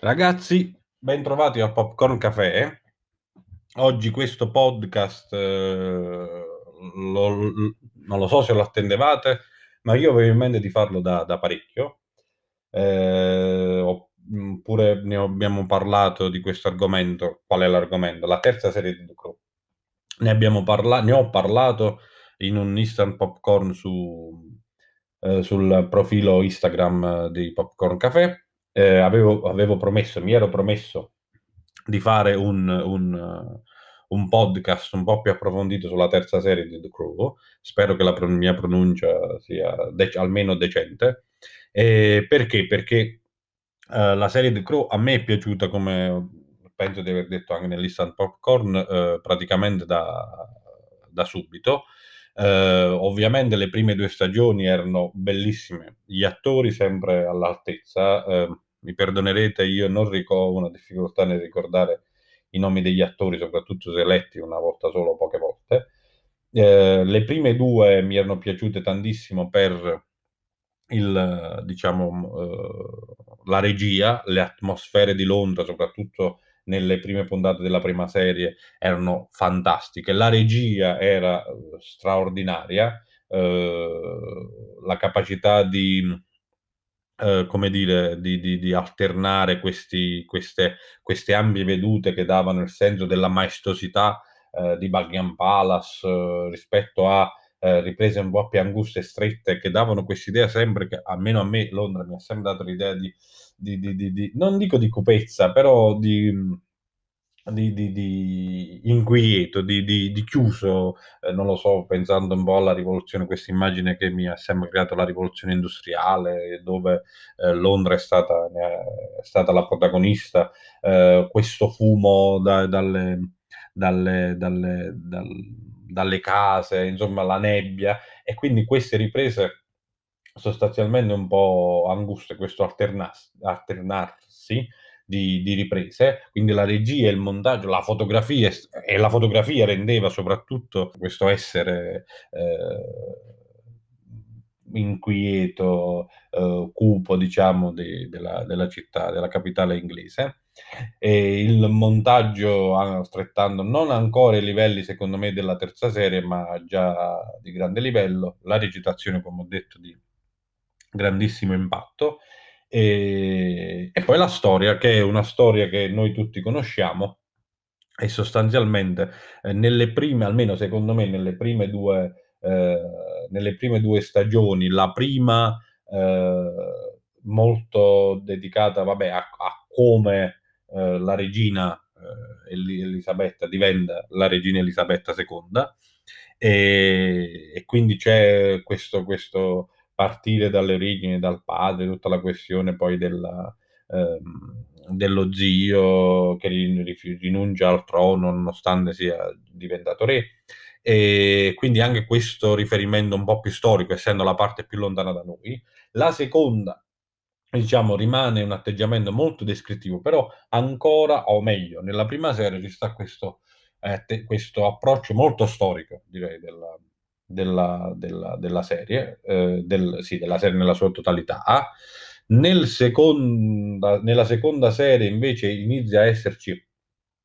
Ragazzi, bentrovati a Popcorn Café. Oggi questo podcast eh, lo- non lo so se lo attendevate, ma io avevo in mente di farlo da, da parecchio. Eh, ho- mh, pure ne abbiamo parlato di questo argomento. Qual è l'argomento? La terza serie di Crow. Ne parla- ne ho parlato in un instant popcorn su, eh, sul profilo Instagram eh, di Popcorn Café. Eh, avevo, avevo promesso, mi ero promesso di fare un, un, un podcast un po' più approfondito sulla terza serie di The Crow. Spero che la mia pronuncia sia dec- almeno decente. Eh, perché? Perché eh, la serie The Crow a me è piaciuta come penso di aver detto anche nell'Instant Popcorn, eh, praticamente da, da subito. Eh, ovviamente le prime due stagioni erano bellissime, gli attori sempre all'altezza. Eh, mi perdonerete, io non ric- ho una difficoltà nel ricordare i nomi degli attori, soprattutto se letti una volta solo, poche volte. Eh, le prime due mi erano piaciute tantissimo per il, diciamo, eh, la regia, le atmosfere di Londra, soprattutto nelle prime puntate della prima serie, erano fantastiche. La regia era eh, straordinaria, eh, la capacità di, eh, come dire, di, di- di alternare questi- queste, queste ampie vedute che davano il senso della maestosità eh, di Buckingham Palace eh, rispetto a eh, riprese un po' più anguste e strette che davano quest'idea sempre che, almeno a me, Londra mi ha sempre dato l'idea di, di- non dico di cupezza, però di, di, di- di inquieto, di, di- chiuso, eh, non lo so, pensando un po' alla rivoluzione, questa immagine che mi ha sempre creato la rivoluzione industriale, dove eh, Londra è stata, è stata la protagonista, eh, questo fumo da- dalle, dalle, dalle, dal- dalle case, insomma la nebbia, e quindi queste riprese sostanzialmente un po' anguste, questo alternas- alternarsi di, di riprese, quindi la regia, il montaggio, la fotografia e la fotografia rendeva soprattutto questo essere eh, inquieto, eh, cupo, diciamo, di- della, della città, della capitale inglese. E il montaggio altrettanto non ancora ai livelli, secondo me, della terza serie, ma già di grande livello. La recitazione, come ho detto, di grandissimo impatto. E, e poi la storia, che è una storia che noi tutti conosciamo, e sostanzialmente eh, nelle prime, almeno secondo me, nelle prime due, eh, nelle prime due stagioni, la prima eh, molto dedicata, vabbè, a, a come eh, la regina eh, Eli- Elisabetta diventa la regina Elisabetta II e, e quindi c'è questo, questo partire dalle origini, dal padre, tutta la questione poi della, ehm, dello zio che rinuncia al trono nonostante sia diventato re. E quindi anche questo riferimento un po' più storico, essendo la parte più lontana da noi. La seconda, diciamo, rimane un atteggiamento molto descrittivo, però ancora, o meglio, nella prima serie ci sta questo, eh, te- questo approccio molto storico, direi, della, della- della- della serie, eh, del- sì, della serie nella sua totalità. Nel seconda- nella seconda serie invece inizia a esserci,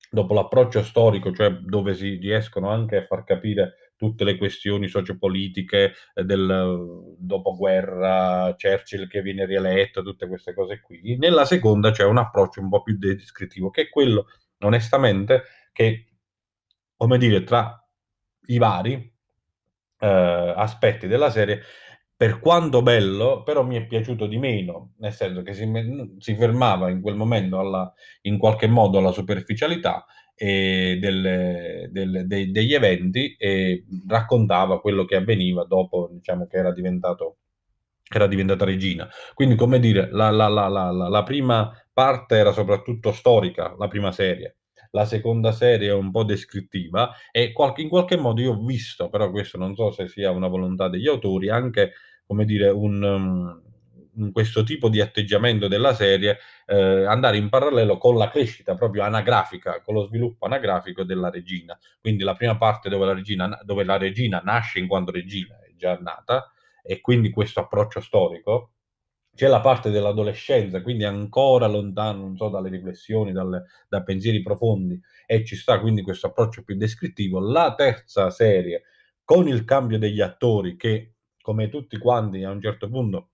dopo l'approccio storico, cioè dove si riescono anche a far capire tutte le questioni sociopolitiche eh, del dopoguerra, Churchill che viene rieletto, tutte queste cose qui. Nella seconda c'è un approccio un po' più descrittivo, che è quello, onestamente, che, come dire, tra i vari eh, aspetti della serie, per quanto bello, però mi è piaciuto di meno, nel senso che si, si fermava in quel momento alla- in qualche modo alla superficialità delle- delle- dei- degli eventi e raccontava quello che avveniva dopo, diciamo, che era diventato, era diventata regina. Quindi, come dire, la- la- la- la prima parte era soprattutto storica, la prima serie. La seconda serie è un po' descrittiva e qualche- in qualche modo io ho visto, però questo non so se sia una volontà degli autori, anche, come dire, un, um, questo tipo di atteggiamento della serie eh, andare in parallelo con la crescita proprio anagrafica, con lo sviluppo anagrafico della regina. Quindi la prima parte dove la regina, dove la regina nasce in quanto regina, è già nata, e quindi questo approccio storico c'è la parte dell'adolescenza, quindi ancora lontano, so, dalle riflessioni, dalle, da pensieri profondi, e ci sta quindi questo approccio più descrittivo. La terza serie, con il cambio degli attori, che come tutti quanti a un certo punto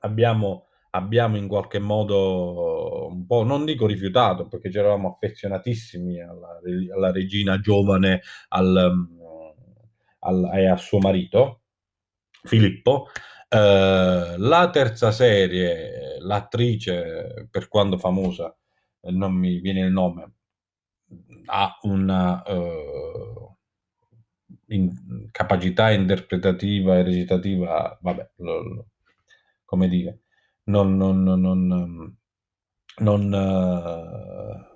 abbiamo, abbiamo in qualche modo un po', non dico rifiutato, perché eravamo affezionatissimi alla, alla regina giovane al, al, e a suo marito, Filippo, Uh, la terza serie, l'attrice, per quanto famosa, non mi viene il nome, ha una uh, in, capacità interpretativa e recitativa, vabbè, lo, lo, come dire, non, non, non, non, uh,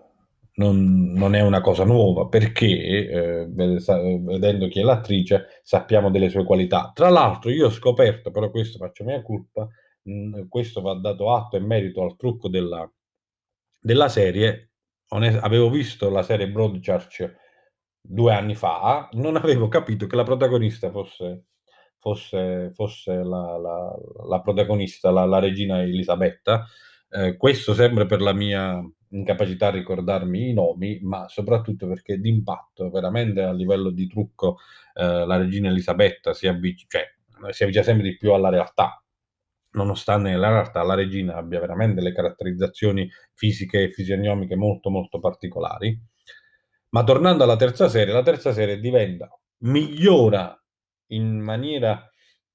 non, non, è una cosa nuova perché, eh, vedendo chi è l'attrice, sappiamo delle sue qualità. Tra l'altro, io ho scoperto, però questo faccio mia colpa, mh, questo va dato atto e merito al trucco della, della serie. Onest- avevo visto la serie Broadchurch due anni fa, non avevo capito che la protagonista fosse, fosse, fosse la, la, la, protagonista, la, la regina Elisabetta. Eh, questo sempre per la mia incapacità a ricordarmi i nomi, ma soprattutto perché d'impatto, veramente a livello di trucco, eh, la regina Elisabetta si, avvic- cioè, si avvicina sempre di più alla realtà, nonostante nella realtà la regina abbia veramente le caratterizzazioni fisiche e fisionomiche molto molto particolari. Ma tornando alla terza serie, la terza serie diventa, migliora in maniera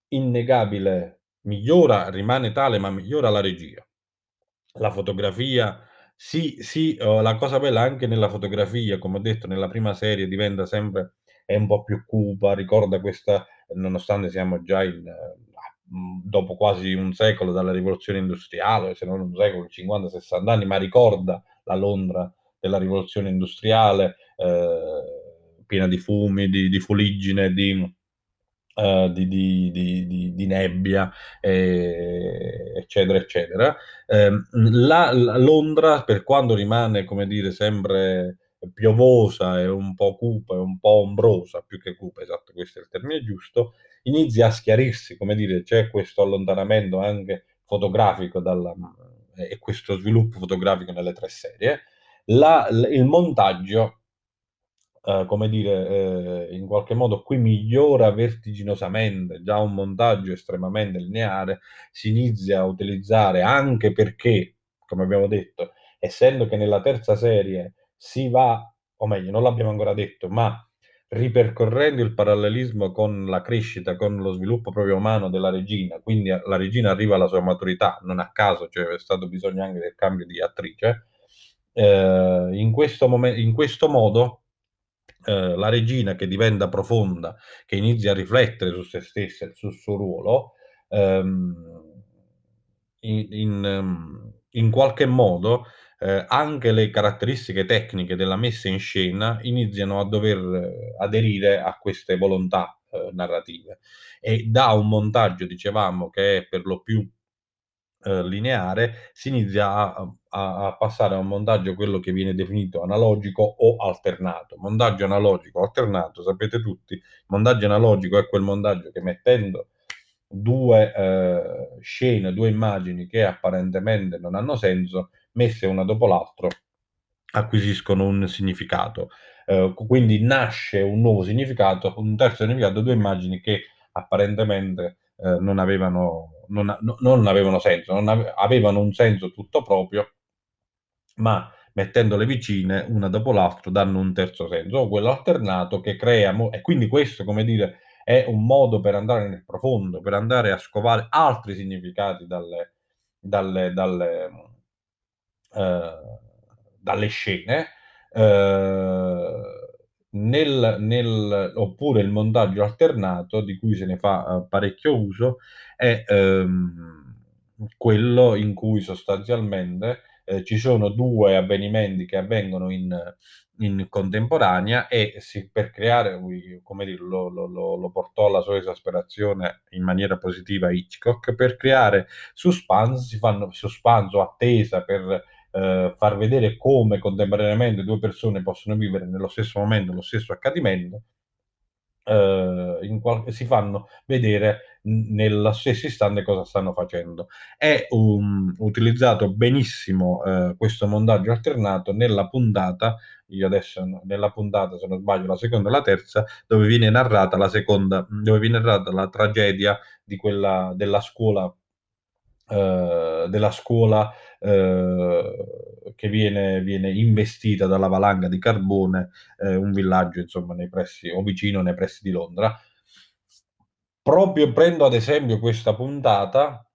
innegabile, migliora, rimane tale, ma migliora la regia, la fotografia, sì, sì, uh, la cosa bella anche nella fotografia, come ho detto, nella prima serie diventa sempre è un po' più cupa, ricorda questa, nonostante siamo già in, uh, dopo quasi un secolo dalla rivoluzione industriale, se non un secolo, 50-60 anni, ma ricorda la Londra della rivoluzione industriale, uh, piena di fumi, di, di fuliggine, di, Uh, di, di, di, di, nebbia, eh, eccetera, eccetera. Eh, la, la, Londra, per quanto rimane, come dire, sempre piovosa e un po' cupa e un po' ombrosa, più che cupa, esatto, questo è il termine giusto, inizia a schiarirsi, come dire, c'è questo allontanamento anche fotografico dalla, e questo sviluppo fotografico nelle tre serie. La, il montaggio Uh, come dire, eh, in qualche modo qui migliora vertiginosamente già un montaggio estremamente lineare, si inizia a utilizzare anche perché, come abbiamo detto, essendo che nella terza serie si va, o meglio, non l'abbiamo ancora detto, ma ripercorrendo il parallelismo con la crescita, con lo sviluppo proprio umano della regina, quindi la regina arriva alla sua maturità, non a caso, cioè è stato bisogno anche del cambio di attrice, eh, in, questo mom- in questo modo eh, la regina che diventa profonda, che inizia a riflettere su se stessa e sul suo ruolo, ehm, in, in, ehm, in, qualche modo eh, anche le caratteristiche tecniche della messa in scena iniziano a dover eh, aderire a queste volontà eh, narrative. E da un montaggio, dicevamo, che è per lo più eh, lineare, si inizia a, a, a, passare a un montaggio quello che viene definito analogico o alternato. Montaggio analogico alternato, sapete tutti, montaggio analogico è quel montaggio che mettendo due eh, scene, due immagini che apparentemente non hanno senso, messe una dopo l'altra, acquisiscono un significato. Eh, quindi nasce un nuovo significato, un terzo significato, due immagini che apparentemente eh, non, avevano, non, non, avevano senso, non ave- avevano un senso tutto proprio, ma mettendole vicine una dopo l'altra danno un terzo senso, o quello alternato che crea, mo- e quindi questo, come dire, è un modo per andare nel profondo, per andare a scovare altri significati dalle, dalle, dalle, eh, dalle scene. Eh, nel, nel, oppure il montaggio alternato, di cui se ne fa uh, parecchio uso, è ehm, quello in cui sostanzialmente eh, ci sono due avvenimenti che avvengono in, in contemporanea e si, per creare, come dire, lo, lo, lo, portò alla sua esasperazione in maniera positiva Hitchcock, per creare suspense, si fanno suspense o attesa per eh, far vedere come contemporaneamente due persone possono vivere nello stesso momento lo stesso accadimento, eh, qual- si fanno vedere nello stesso istante cosa stanno facendo. È um, utilizzato benissimo eh, questo montaggio alternato nella puntata, io adesso nella puntata, se non sbaglio, la seconda e la terza, dove viene narrata la seconda, dove viene narrata la tragedia di quella della scuola eh, della scuola eh, che viene, viene, investita dalla valanga di carbone, eh, un villaggio insomma nei pressi o vicino nei pressi di Londra. Proprio prendo ad esempio questa puntata,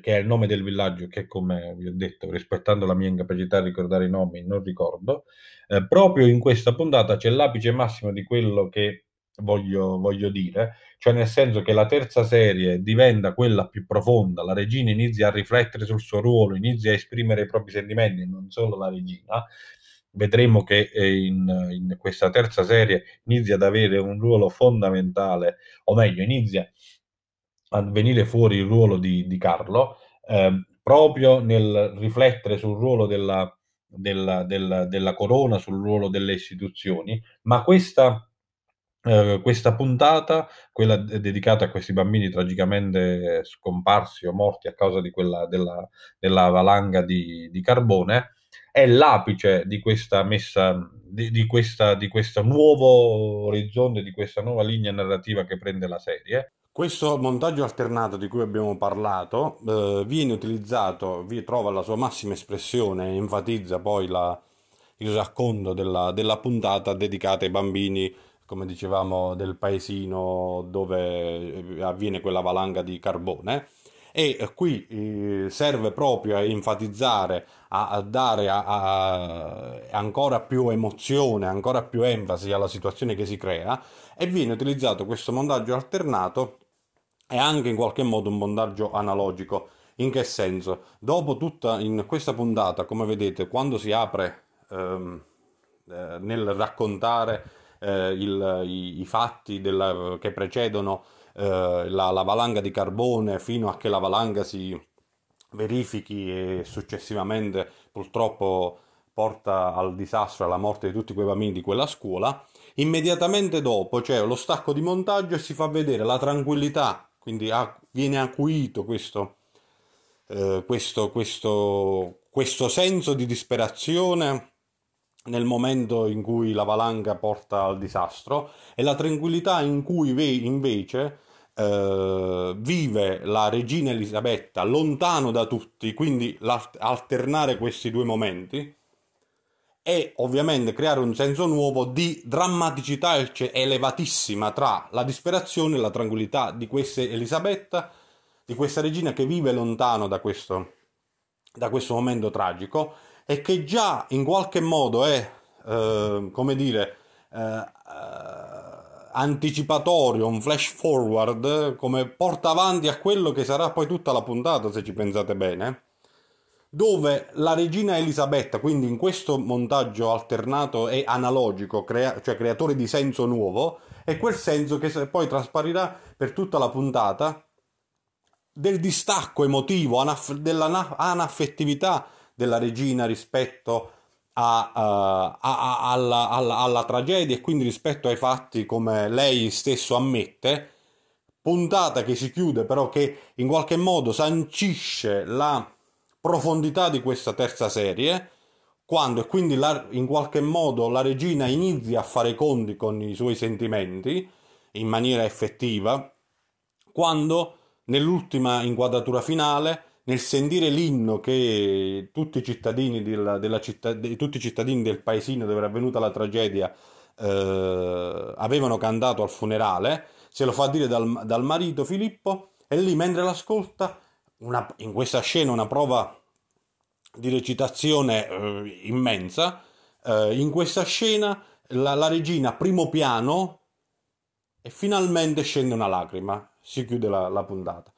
che è il nome del villaggio, che come vi ho detto, rispettando la mia incapacità di ricordare i nomi, non ricordo. Eh, proprio in questa puntata c'è l'apice massimo di quello che voglio, voglio dire, cioè nel senso che la terza serie diventa quella più profonda, la regina inizia a riflettere sul suo ruolo, inizia a esprimere i propri sentimenti, non solo la regina. Vedremo che eh, in, in questa terza serie inizia ad avere un ruolo fondamentale, o meglio, inizia a venire fuori il ruolo di, di Carlo, eh, proprio nel riflettere sul ruolo della, della, della, della corona, sul ruolo delle istituzioni, ma questa eh, questa puntata, quella dedicata a questi bambini tragicamente scomparsi o morti a causa quella della, della valanga di, di carbone, è l'apice di questa messa, di, di, questa, di questo nuovo orizzonte, di questa nuova linea narrativa che prende la serie. Questo montaggio alternato di cui abbiamo parlato eh, viene utilizzato, vi trova la sua massima espressione enfatizza poi la, il racconto della, della puntata dedicata ai bambini come dicevamo, del paesino dove eh, avviene quella valanga di carbone. E qui eh, serve proprio a enfatizzare, a, a dare a, a, ancora più emozione, ancora più enfasi alla situazione che si crea e viene utilizzato questo montaggio alternato e anche in qualche modo un montaggio analogico. In che senso? Dopo tutta in questa puntata, come vedete, quando si apre ehm, eh, nel raccontare eh, il, i, i, fatti della, che precedono eh, la, la, valanga di carbone fino a che la valanga si verifichi e successivamente purtroppo porta al disastro e alla morte di tutti quei bambini di quella scuola. Immediatamente dopo c'è lo stacco di montaggio e si fa vedere la tranquillità, quindi viene acuito questo, eh, questo, questo, questo senso di disperazione nel momento in cui la valanga porta al disastro e la tranquillità in cui invece eh, vive la regina Elisabetta lontano da tutti, quindi alternare questi due momenti e ovviamente creare un senso nuovo di drammaticità elevatissima tra la disperazione e la tranquillità di questa Elisabetta, di questa regina che vive lontano da questo, da questo momento tragico e che già in qualche modo è, eh, come dire, eh, eh, anticipatorio, un flash forward, come porta avanti a quello che sarà poi tutta la puntata, se ci pensate bene, dove la regina Elisabetta, quindi in questo montaggio alternato e analogico, crea- cioè creatore di senso nuovo, è quel senso che poi trasparirà per tutta la puntata del distacco emotivo, anaf- dell'anaffettività della regina rispetto a, uh, a, a, alla, alla, alla, tragedia e quindi rispetto ai fatti come lei stesso ammette, puntata che si chiude però che in qualche modo sancisce la profondità di questa terza serie, quando e quindi la, in qualche modo la regina inizia a fare i conti con i suoi sentimenti in maniera effettiva, quando nell'ultima inquadratura finale nel sentire l'inno che tutti i cittadini, della, della città, tutti i cittadini del paesino dove era avvenuta la tragedia eh, avevano cantato al funerale, se lo fa dire dal, dal marito Filippo e lì mentre l'ascolta, una, in questa scena una prova di recitazione eh, immensa, eh, in questa scena la, la regina primo piano e finalmente scende una lacrima, si chiude la, la puntata.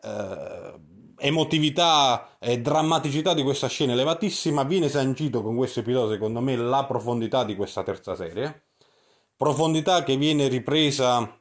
Uh, emotività e drammaticità di questa scena elevatissima viene sancito con questo episodio secondo me la profondità di questa terza serie. Profondità che viene ripresa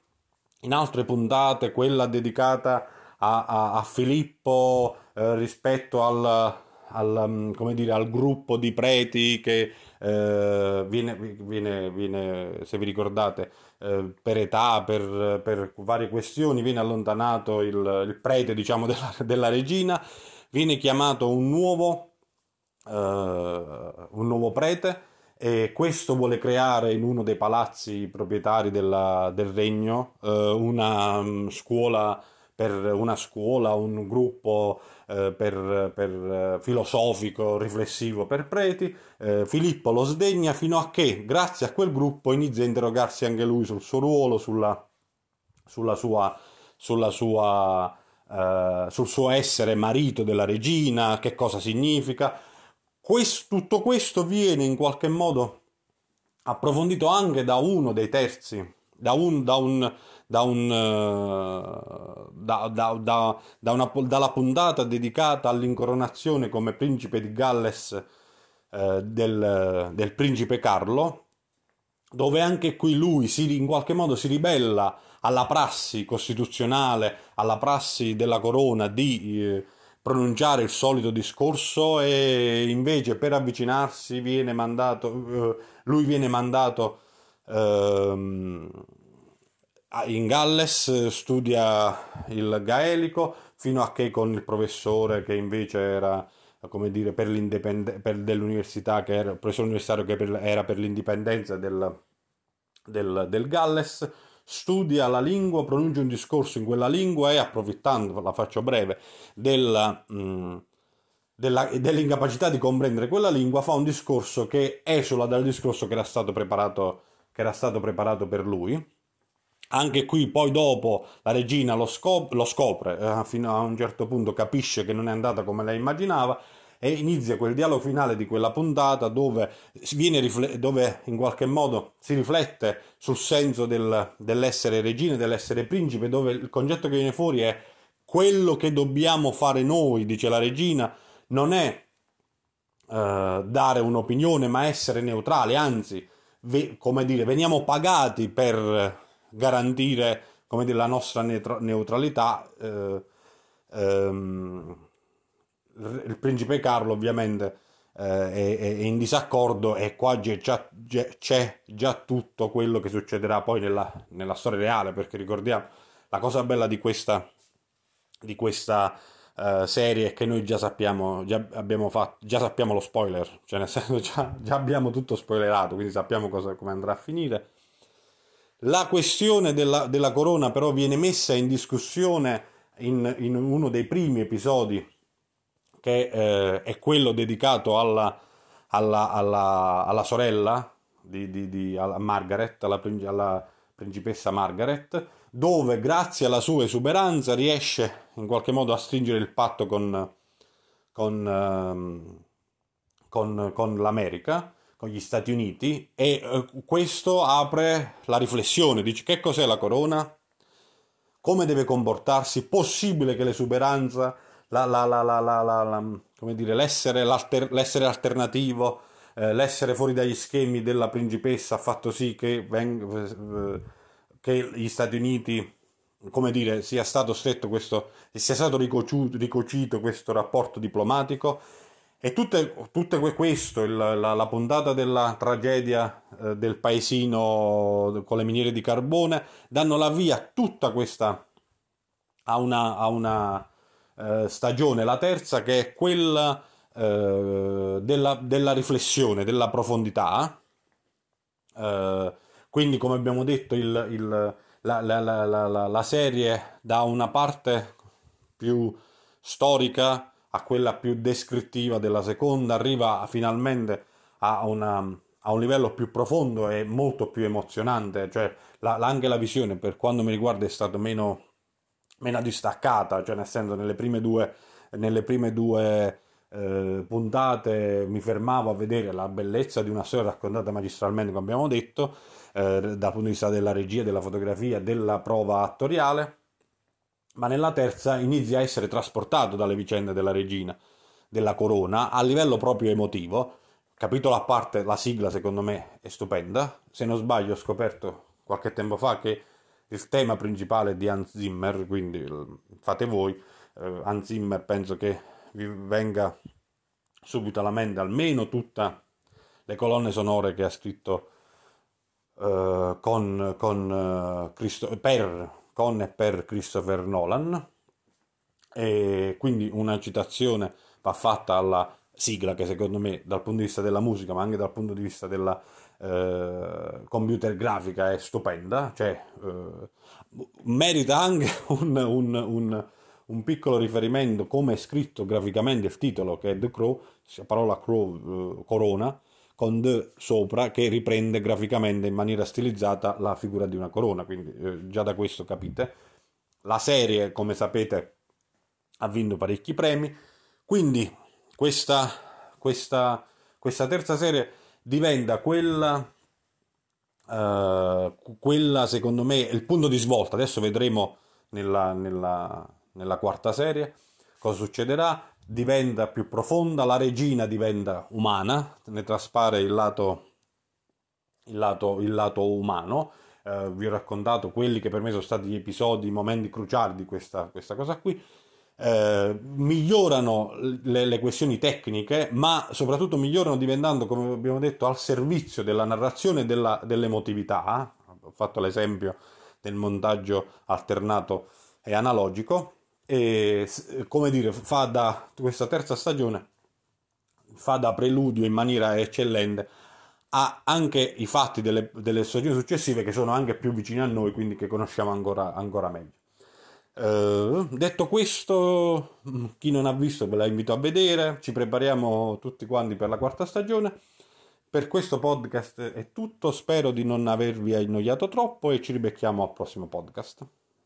in altre puntate quella dedicata a, a, a Filippo eh, rispetto al, al, mm, dire, al gruppo di preti che eh, viene, viene, viene, se vi ricordate, eh, per età, per, per, varie questioni, viene allontanato il, il prete, diciamo, della, della, regina, viene chiamato un nuovo, eh, un nuovo prete e questo vuole creare in uno dei palazzi proprietari della, del regno eh, una um, scuola per una scuola, un gruppo eh, per, per, eh, filosofico, riflessivo per preti. Eh, Filippo lo sdegna fino a che, grazie a quel gruppo, inizia a interrogarsi anche lui sul suo ruolo, sulla, sulla sua, sulla sua, eh, sul suo essere marito della regina, che cosa significa. Questo, tutto questo viene in qualche modo approfondito anche da uno dei terzi, da un, da un da un, uh, da, da, da una, dalla puntata dedicata all'incoronazione come principe di Galles uh, del, del, principe Carlo, dove anche qui lui si, in qualche modo si ribella alla prassi costituzionale, alla prassi della corona di eh, pronunciare il solito discorso e invece per avvicinarsi viene mandato, eh, lui viene mandato in Galles studia il gaelico fino a che con il professore che invece era come dire per l'indipendenza dell'università che era professore universitario che per, era per l'indipendenza del, del, del, Galles studia la lingua pronuncia un discorso in quella lingua e approfittando la faccio breve della, mh, della, dell'incapacità di comprendere quella lingua fa un discorso che esula dal discorso che era stato preparato, che era stato preparato per lui. Anche qui poi dopo la regina lo, scop- lo scopre, eh, fino a un certo punto capisce che non è andata come lei immaginava e inizia quel dialogo finale di quella puntata dove, rifle- dove in qualche modo si riflette sul senso del, dell'essere regina, dell'essere principe, dove il concetto che viene fuori è quello che dobbiamo fare noi, dice la regina, non è eh, dare un'opinione ma essere neutrali, anzi, come dire, veniamo pagati per garantire come dire, la nostra neutralità. Eh, ehm, il principe Carlo ovviamente eh, è, è, in disaccordo e qua c'è già, c'è già, tutto quello che succederà poi nella, nella, storia reale, perché ricordiamo la cosa bella di questa, di questa uh, serie che noi già sappiamo, già, abbiamo fatto, già sappiamo lo spoiler, cioè nel senso già, già abbiamo tutto spoilerato, quindi sappiamo cosa, come andrà a finire. La questione della, della corona però viene messa in discussione in, in uno dei primi episodi che eh, è quello dedicato alla, alla, alla, alla sorella di, di, di alla Margaret, alla, principessa Margaret, dove grazie alla sua esuberanza riesce in qualche modo a stringere il patto con, con, ehm, con, con l'America con gli Stati Uniti e eh, questo apre la riflessione, dice che cos'è la corona? Come deve comportarsi? Possibile che l'esuberanza, la, la, la, come dire, l'essere, l'essere alternativo, eh, l'essere fuori dagli schemi della principessa ha fatto sì che, veng- eh, che gli Stati Uniti come dire, sia stato stretto questo, sia stato ricocito questo rapporto diplomatico e tutte, tutte questo, il, la, la, puntata della tragedia eh, del paesino con le miniere di carbone, danno la via tutta questa a una, a una eh, stagione, la terza, che è quella eh, della, della, riflessione, della profondità. Eh, quindi, come abbiamo detto, il, il, la, la, la serie da una parte più storica a quella più descrittiva della seconda, arriva finalmente a, una, a un livello più profondo e molto più emozionante, cioè la, anche la visione per quanto mi riguarda è stata meno, meno distaccata, cioè nel senso nelle prime due, nelle prime due eh, puntate mi fermavo a vedere la bellezza di una storia raccontata magistralmente, come abbiamo detto, eh, dal punto di vista della regia, della fotografia, della prova attoriale ma nella terza inizia a essere trasportato dalle vicende della regina, della corona, a livello proprio emotivo. Capitolo a parte, la sigla secondo me è stupenda. Se non sbaglio ho scoperto qualche tempo fa che il tema principale di Hans Zimmer, quindi fate voi. Uh, Hans Zimmer penso che vi venga subito alla mente almeno tutte le colonne sonore che ha scritto uh, con, con, Christo- per, con e per Christopher Nolan. E quindi una citazione va fatta alla sigla che secondo me dal punto di vista della musica ma anche dal punto di vista della eh, computer grafica è stupenda, cioè eh, merita anche un, un, un, un, piccolo riferimento come è scritto graficamente il titolo che è The Crow, la parola Crow, eh, corona, con The sopra che riprende graficamente in maniera stilizzata la figura di una corona, quindi eh, già da questo capite. La serie, come sapete, ha vinto parecchi premi, quindi questa, questa, questa terza serie diventa quella, uh, quella, secondo me, il punto di svolta. Adesso vedremo nella, nella, nella quarta serie cosa succederà. Diventa più profonda, la regina diventa umana, ne traspare il lato, il lato, il lato umano. Uh, vi ho raccontato quelli che per me sono stati gli episodi, i momenti cruciali di questa, questa cosa qui eh, migliorano le, le, questioni tecniche, ma soprattutto migliorano diventando, come abbiamo detto, al servizio della narrazione e della, dell'emotività. Ho fatto l'esempio del montaggio alternato e analogico e come dire, fa da questa terza stagione fa da preludio in maniera eccellente a anche i fatti delle, delle stagioni successive che sono anche più vicini a noi, quindi che conosciamo ancora, ancora meglio. Uh, detto questo, chi non ha visto ve la invito a vedere, ci prepariamo tutti quanti per la quarta stagione. Per questo podcast è tutto, spero di non avervi annoiato troppo e ci ribecchiamo al prossimo podcast.